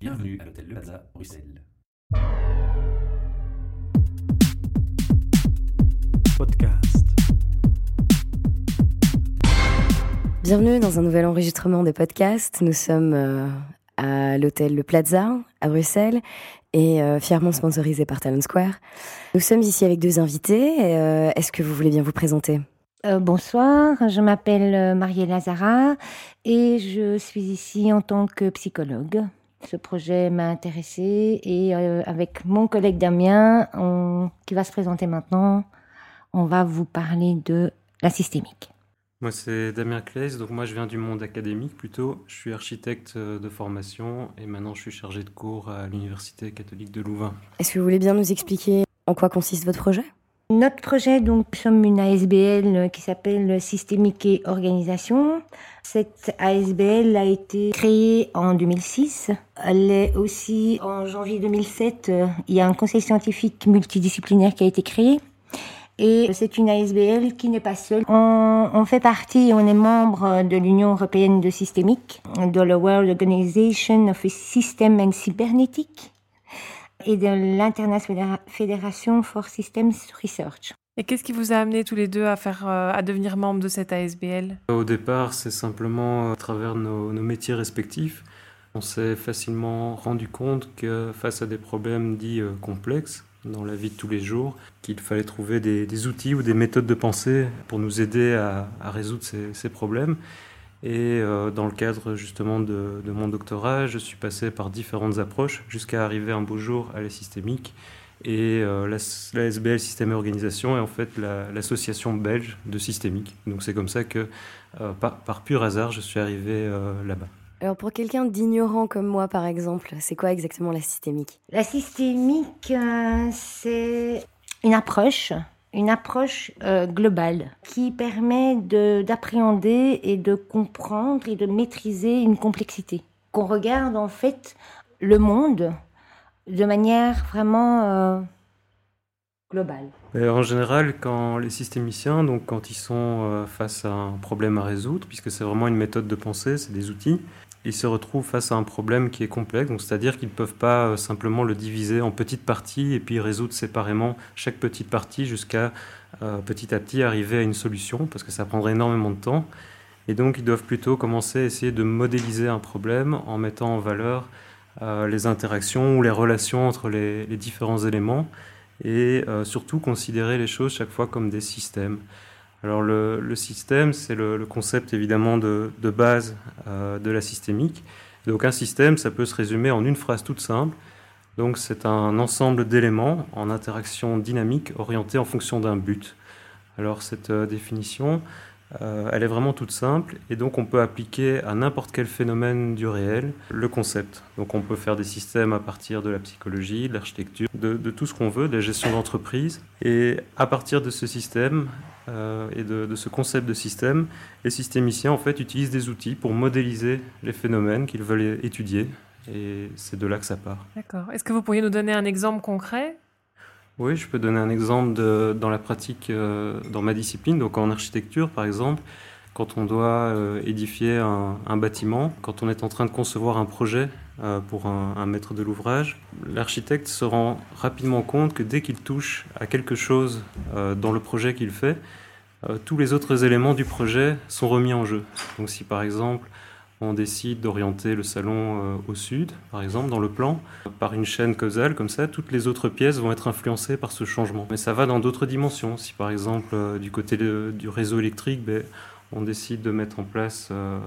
Bienvenue à l'hôtel Le Plaza, Bruxelles. Podcast. Bienvenue dans un nouvel enregistrement des podcasts. Nous sommes euh, à l'hôtel Le Plaza à Bruxelles et euh, fièrement sponsorisé par Talent Square. Nous sommes ici avec deux invités. Euh, Est-ce que vous voulez bien vous présenter? Euh, bonsoir, je m'appelle Marielle Lazara et je suis ici en tant que psychologue. Ce projet m'a intéressée et euh, avec mon collègue Damien, on- qui va se présenter maintenant, on va vous parler de la systémique. Moi, c'est Damien Claes, donc moi je viens du monde académique plutôt. Je suis architecte euh, de formation et maintenant je suis chargé de cours à l'Université catholique de Louvain. Est-ce que vous voulez bien nous expliquer en quoi consiste votre projet? Notre projet, donc, nous sommes une ASBL qui s'appelle Systémique et Organisation. Cette ASBL a été créée en 2006. Elle est aussi, en janvier 2007, euh, il y a un conseil scientifique multidisciplinaire qui a été créé. Et c'est une ASBL qui n'est pas seule. On, on fait partie, on est membre de l'Union européenne de systémique, de la World Organization of System and Cybernetic et de l'International Federation for Systems Research. Et qu'est-ce qui vous a amené tous les deux à faire, euh, à devenir membre de cette ASBL Au départ, c'est simplement à travers nos, nos métiers respectifs. On s'est facilement rendu compte que face à des problèmes dits euh, complexes dans la vie de tous les jours, qu'il fallait trouver des, des outils ou des méthodes de pensée pour nous aider à, à résoudre ces, ces problèmes. Et euh, dans le cadre justement de, de mon doctorat, je suis passé par différentes approches jusqu'à arriver un beau jour à la systémique. Et euh, la, la SBL Système et Organisation est en fait la- l'association belge de systémique. Donc c'est comme ça que, euh, par, par pur hasard, je suis arrivé euh, là-bas. Alors pour quelqu'un d'ignorant comme moi par exemple, c'est quoi exactement la systémique? La systémique, euh, c'est une approche, une approche euh, globale qui permet de- d'appréhender et de comprendre et de maîtriser une complexité. Qu'on regarde en fait le monde de manière vraiment euh, globale. En général, quand les systémiciens, donc quand ils sont euh, face à un problème à résoudre, puisque c'est vraiment une méthode de pensée, c'est des outils, ils se retrouvent face à un problème qui est complexe, c'est-à-dire qu'ils ne peuvent pas euh, simplement le diviser en petites parties et puis résoudre séparément chaque petite partie jusqu'à euh, petit à petit arriver à une solution, parce que ça prendrait énormément de temps. Et donc ils doivent plutôt commencer à essayer de modéliser un problème en mettant en valeur euh, les interactions ou les relations entre les- différents éléments et surtout considérer les choses chaque fois comme des systèmes. Alors le, le système, c'est le, le concept évidemment de, de base euh, de la systémique. Donc un système, ça peut se résumer en une phrase toute simple. Donc c'est un ensemble d'éléments en interaction dynamique orientés en fonction d'un but. Alors cette euh, définition, euh, elle est vraiment toute simple et donc on peut appliquer à n'importe quel phénomène du réel le concept. Donc on peut faire des systèmes à partir de la psychologie, de l'architecture, de, tout ce qu'on veut, de la gestion d'entreprise. Et à partir de ce système euh, et de, de ce concept de système, les systémiciens en fait utilisent des outils pour modéliser les phénomènes qu'ils veulent étudier. Et c'est de là que ça part. D'accord. Est-ce que vous pourriez nous donner un exemple concret? Oui, je peux donner un exemple dans la pratique, euh, dans ma discipline, donc en architecture par exemple, quand on doit euh, édifier un, bâtiment, quand on est en train de concevoir un projet euh, pour un, maître de l'ouvrage, l'architecte se rend rapidement compte que dès qu'il touche à quelque chose dans le projet qu'il fait, tous les autres éléments du projet sont remis en jeu. Donc si par exemple on décide d'orienter le salon euh, au sud, par exemple, dans le plan, par une chaîne causale comme ça, toutes les autres pièces vont être influencées par ce changement. Mais ça va dans d'autres dimensions. Si par exemple, euh, du côté du réseau électrique, ben, on décide de mettre en place euh,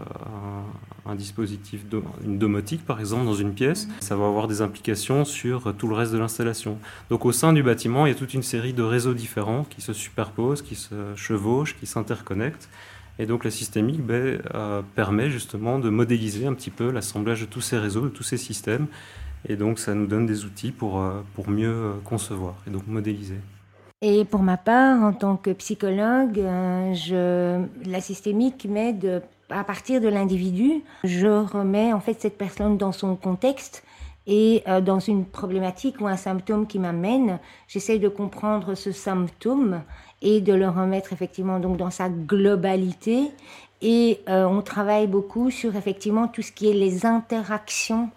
un, dispositif, une domotique par exemple, dans une pièce, ça va avoir des implications sur tout le reste de l'installation. Donc au sein du bâtiment, il y a toute une série de réseaux différents qui se superposent, qui se chevauchent, qui s'interconnectent. Et donc la systémique ben, euh, permet justement de modéliser un petit peu l'assemblage de tous ces réseaux, de tous ces systèmes. Et donc ça nous donne des outils pour, euh, pour mieux euh, concevoir et donc modéliser. Et pour ma part, en tant que psychologue, je, la systémique m'aide à partir de l'individu. Je remets en fait cette personne dans son contexte et dans une problématique ou un symptôme qui m'amène, j'essaie de comprendre ce symptôme et de le remettre effectivement donc dans sa globalité. Et euh, on travaille beaucoup sur effectivement tout ce qui est les interactions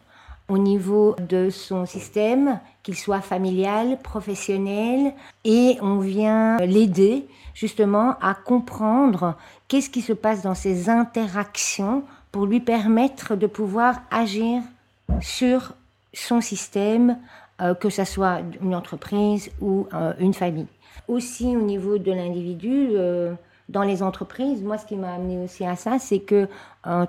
au niveau de son système, qu'il soit familial, professionnel, et on vient l'aider justement à comprendre qu'est-ce qui se passe dans ces interactions pour lui permettre de pouvoir agir sur son système, euh, que ce soit une entreprise ou euh, une famille. Aussi au niveau de l'individu, euh, dans les entreprises, moi ce qui m'a amené aussi à ça, c'est que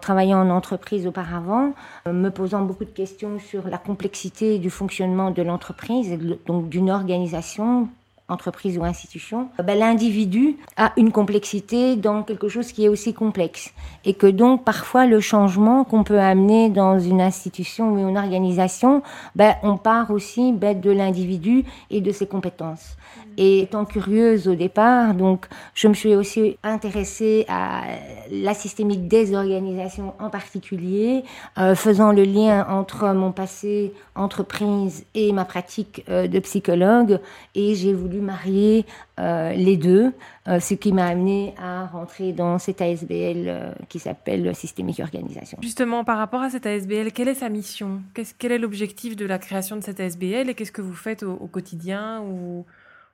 travaillant en entreprise auparavant, me posant beaucoup de questions sur la complexité du fonctionnement de l'entreprise, donc d'une organisation, entreprise ou institution, ben, l'individu a une complexité dans quelque chose qui est aussi complexe. Et que donc parfois le changement qu'on peut amener dans une institution ou une organisation, ben, on part aussi ben, de l'individu et de ses compétences. Et étant curieuse au départ, donc je me suis aussi intéressée à la systémique des organisations en particulier, euh, faisant le lien entre mon passé entreprise et ma pratique euh, de psychologue. Et j'ai voulu marier euh, les deux, ce qui m'a amené à rentrer dans cette ASBL qui s'appelle Systémique Organisation. Justement, par rapport à cette ASBL, quelle est sa mission? Quel est l'objectif de la création de cette ASBL et qu'est-ce que vous faites au, quotidien ou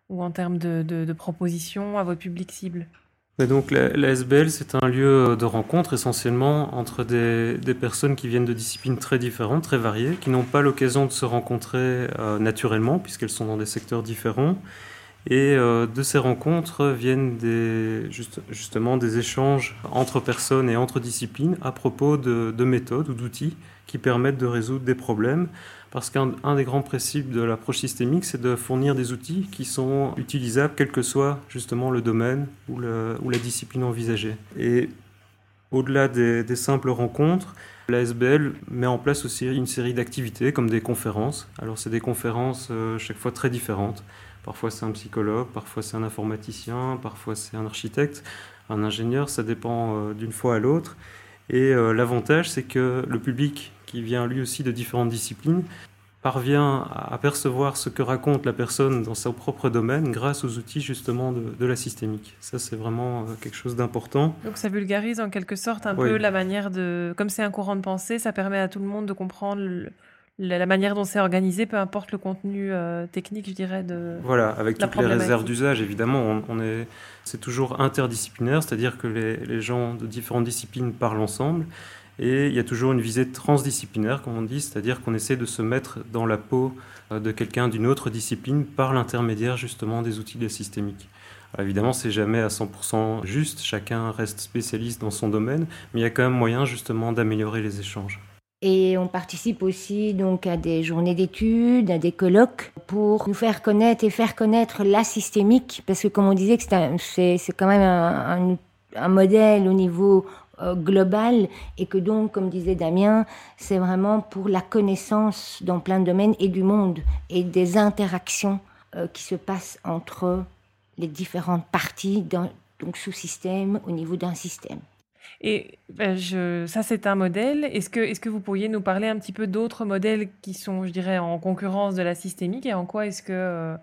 ou en termes de, propositions à votre public cible donc la, SBL, c'est un lieu de rencontre essentiellement entre des, personnes qui viennent de disciplines très différentes, très variées, qui n'ont pas l'occasion de se rencontrer euh, naturellement puisqu'elles sont dans des secteurs différents. Et euh, de ces rencontres viennent des, justement des échanges entre personnes et entre disciplines à propos de méthodes ou d'outils qui permettent de résoudre des problèmes parce qu'un des grands principes de l'approche systémique, c'est de fournir des outils qui sont utilisables quel que soit justement le domaine ou, la discipline envisagée. Et au-delà des, simples rencontres, l'ASBL met en place aussi une série d'activités comme des conférences. Alors c'est des conférences euh, chaque fois très différentes. Parfois c'est un psychologue, parfois c'est un informaticien, parfois c'est un architecte, un ingénieur, ça dépend euh, d'une fois à l'autre. Et euh, l'avantage c'est que le public qui vient lui aussi de différentes disciplines, parvient à percevoir ce que raconte la personne dans son propre domaine grâce aux outils justement de, la systémique. Ça, c'est vraiment euh, quelque chose d'important. Donc ça vulgarise en quelque sorte un peu la manière de... Comme c'est un courant de pensée, ça permet à tout le monde de comprendre la, manière dont c'est organisé, peu importe le contenu euh, technique, je dirais, de... Voilà, avec toutes les réserves d'usage, évidemment, on, est... c'est toujours interdisciplinaire, c'est-à-dire que les, les gens de différentes disciplines parlent ensemble. Et il y a toujours une visée transdisciplinaire, comme on dit, c'est-à-dire qu'on essaie de se mettre dans la peau euh, de quelqu'un d'une autre discipline par l'intermédiaire justement des outils de systémique. Alors évidemment, c'est jamais à 100% juste, chacun reste spécialiste dans son domaine, mais il y a quand même moyen justement d'améliorer les échanges. Et on participe aussi donc à des journées d'études, à des colloques pour nous faire connaître et faire connaître la systémique, parce que comme on disait, c'est quand même un, modèle au niveau euh, global et que donc, comme disait Damien, c'est vraiment pour la connaissance dans plein de domaines et du monde et des interactions euh, qui se passent entre les différentes parties d'un sous-système au niveau d'un système. Et ben, ça, c'est un modèle. Est-ce que, est que vous pourriez nous parler un petit peu d'autres modèles qui sont, je dirais, en concurrence de la systémique et en quoi est-ce que euh,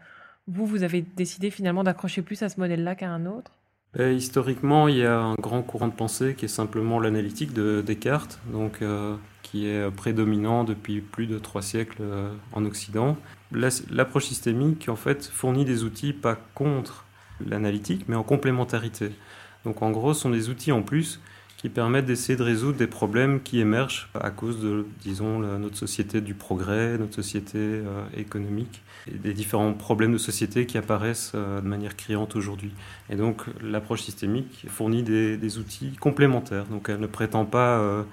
vous, vous avez décidé finalement d'accrocher plus à ce modèle-là qu'à un autre? Historiquement, il y a un grand courant de pensée qui est simplement l'analytique de Descartes, donc, euh, qui est prédominant depuis plus de trois siècles euh, en Occident. L'approche systémique, en fait, fournit des outils pas contre l'analytique, mais en complémentarité. Donc, en gros, ce sont des outils en plus qui permettent d'essayer de résoudre des problèmes qui émergent à cause de, disons, notre société du progrès, notre société euh, économique, des différents problèmes de société qui apparaissent euh, de manière criante aujourd'hui. Et donc l'approche systémique fournit des, outils complémentaires. Donc elle ne prétend pas euh,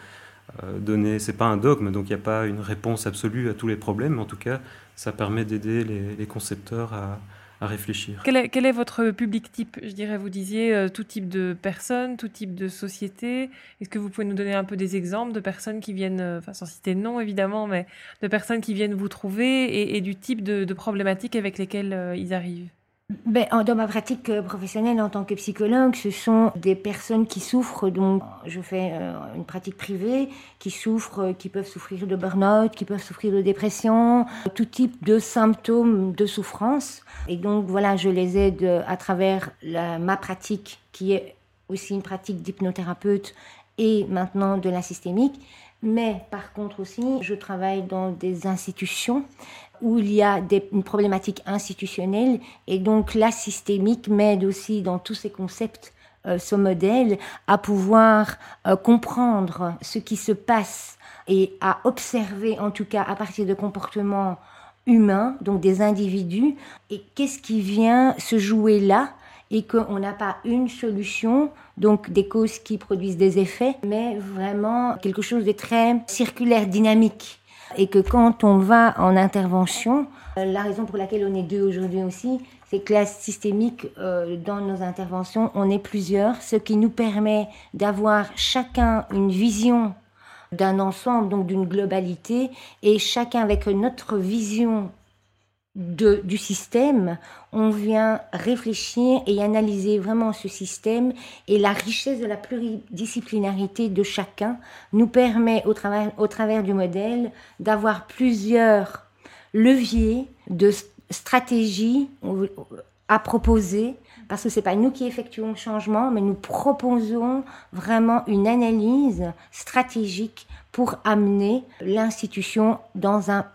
donner, c'est pas un dogme, donc il n'y a pas une réponse absolue à tous les problèmes, mais en tout cas ça permet d'aider les concepteurs à, à réfléchir. Quel est, votre public type? Je dirais, vous disiez euh, tout type de personnes, tout type de société. Est-ce que vous pouvez nous donner un peu des exemples de personnes qui viennent, euh, enfin sans citer nom évidemment, mais de personnes qui viennent vous trouver et, du type de, de, problématiques avec lesquelles euh, ils arrivent? Ben, Dans ma pratique euh, professionnelle en tant que psychologue, ce sont des personnes qui souffrent, donc je fais euh, une pratique privée, qui souffrent, euh, qui peuvent souffrir de burn-out, qui peuvent souffrir de dépression, tout type de symptômes de souffrance. Et donc voilà, je les aide à travers ma pratique, qui est aussi une pratique d'hypnothérapeute et maintenant de la systémique, Mais par contre aussi, je travaille dans des institutions où il y a une problématique institutionnelle et donc la systémique m'aide aussi dans tous ces concepts, euh, ce modèle, à pouvoir euh, comprendre ce qui se passe et à observer en tout cas à partir de comportements humains, donc des individus, et qu'est-ce qui vient se jouer là? Et qu'on n'a pas une solution, donc des causes qui produisent des effets, mais vraiment quelque chose de très circulaire, dynamique. Et que quand on va en intervention, euh, la raison pour laquelle on est deux aujourd'hui aussi, c'est que la systémique, euh, dans nos interventions, on est plusieurs, ce qui nous permet d'avoir chacun une vision d'un ensemble, donc d'une globalité, et chacun avec notre vision du système, on vient réfléchir et analyser vraiment ce système. Et la richesse de la pluridisciplinarité de chacun nous permet au travers, au travers du modèle d'avoir plusieurs leviers de stratégie à proposer. Parce que c'est pas nous qui effectuons le changement, mais nous proposons vraiment une analyse stratégique pour amener l'institution dans un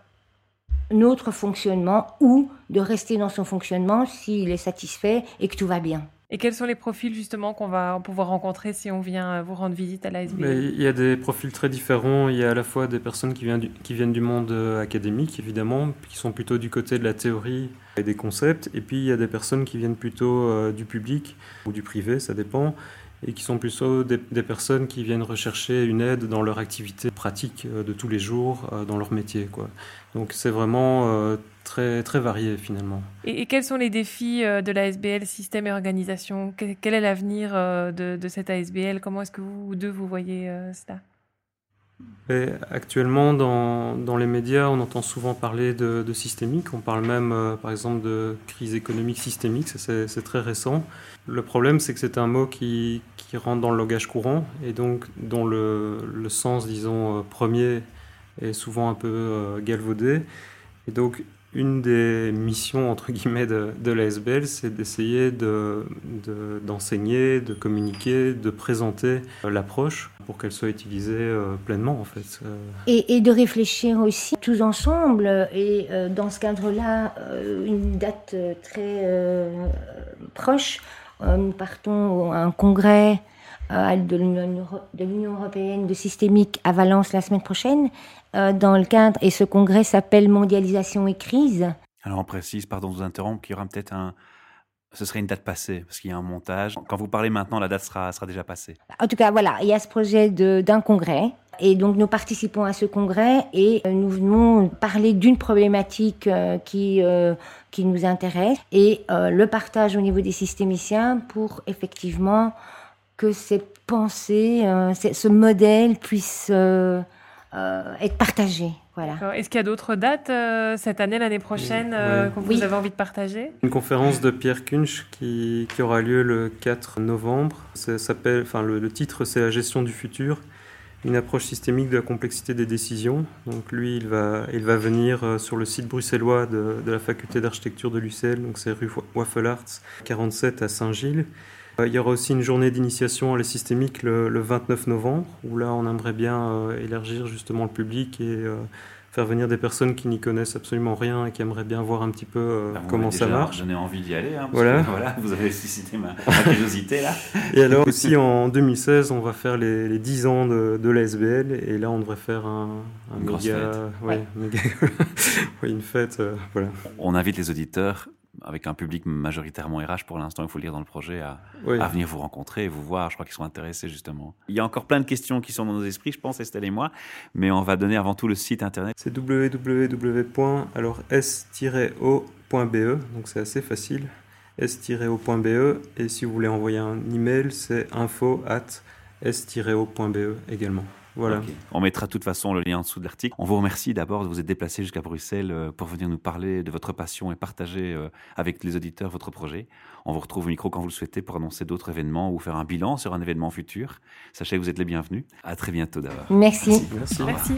autre fonctionnement ou de rester dans son fonctionnement s'il est satisfait et que tout va bien. Et quels sont les profils justement qu'on va pouvoir rencontrer si on vient vous rendre visite à l'ASBL Il y a des profils très différents. Il y a à la fois des personnes qui viennent du, qui viennent du monde euh, académique, évidemment, qui sont plutôt du côté de la théorie et des concepts. Et puis il y a des personnes qui viennent plutôt euh, du public ou du privé, ça dépend et qui sont plutôt des, des, personnes qui viennent rechercher une aide dans leur activité pratique euh, de tous les jours, dans leur métier. Quoi. Donc c'est vraiment euh, très, très varié finalement. Et, quels sont les défis euh, de l'ASBL, système et organisation? Quel, est l'avenir euh, de, de, cette ASBL Comment est-ce que vous deux, vous voyez cela? Actuellement, dans, les médias, on entend souvent parler de, systémique. On parle même, euh, par exemple, de crise économique systémique. C'est très récent. Le problème, c'est que c'est un mot qui, rentre dans le langage courant et donc dont le, sens, disons, premier est souvent un peu euh, galvaudé. Et donc, une des missions entre guillemets de, l'ASBL, c'est d'essayer d'enseigner, de, de, communiquer, de présenter l'approche pour qu'elle soit utilisée euh, pleinement en fait. Et, et, de réfléchir aussi tous ensemble. Et euh, dans ce cadre-là, euh, une date très euh, proche, nous partons à un congrès de l'Union européenne de systémique à Valence la semaine prochaine dans le cadre, et ce congrès s'appelle Mondialisation et crise. Alors on précise, pardon de vous interrompre, qu'il y aura peut-être un, ce serait une date passée, parce qu'il y a un montage. Quand vous parlez maintenant, la date sera, déjà passée. En tout cas, voilà, il y a ce projet d'un congrès. Et donc, nous participons à ce congrès et nous venons parler d'une problématique euh, qui, euh, qui nous intéresse et euh, le partage au niveau des systémiciens pour effectivement que cette pensée, euh, ce modèle puisse euh, euh, être partagé. Voilà. Est-ce qu'il y a d'autres dates euh, cette année, l'année prochaine, euh, que vous oui. avez envie de partager? Une conférence de Pierre Kunch qui, qui aura lieu le 4 novembre. Ça s'appelle, enfin, le, le titre, c'est La gestion du futur une approche systémique de la complexité des décisions. Donc lui, il va, il va venir euh, sur le site bruxellois de, de la faculté d'architecture de l'UCL, donc c'est rue Waffelarts 47 à Saint-Gilles. Euh, il y aura aussi une journée d'initiation à la systémique le, le, 29 novembre, où là on aimerait bien euh, élargir justement le public et euh, faire venir des personnes qui n'y connaissent absolument rien et qui aimeraient bien voir un petit peu euh, bah, comment ça marche. J'en ai envie d'y aller. Hein, voilà. Que, voilà. Vous avez suscité ma, ma curiosité là. Et alors aussi en 2016, on va faire les, les 10 ans de, de l'ASBL et là on devrait faire un, un une méga, ouais, ouais. méga ouais, une fête. Euh, voilà. On invite les auditeurs avec un public majoritairement RH pour l'instant, il faut le lire dans le projet, à, oui. à, venir vous rencontrer et vous voir. Je crois qu'ils sont intéressés justement. Il y a encore plein de questions qui sont dans nos esprits, je pense, Estelle et moi, mais on va donner avant tout le site internet. C'est www.s-o.be, donc c'est assez facile, s-o.be, et si vous voulez envoyer un email, c'est info at s-o.be également. Voilà. Okay. On mettra de toute façon le lien en dessous de l'article. On vous remercie d'abord de vous être déplacé jusqu'à Bruxelles euh, pour venir nous parler de votre passion et partager euh, avec les auditeurs votre projet. On vous retrouve au micro quand vous le souhaitez pour annoncer d'autres événements ou faire un bilan sur un événement futur. Sachez que vous êtes les bienvenus. À très bientôt d'abord. Merci. Merci. Merci.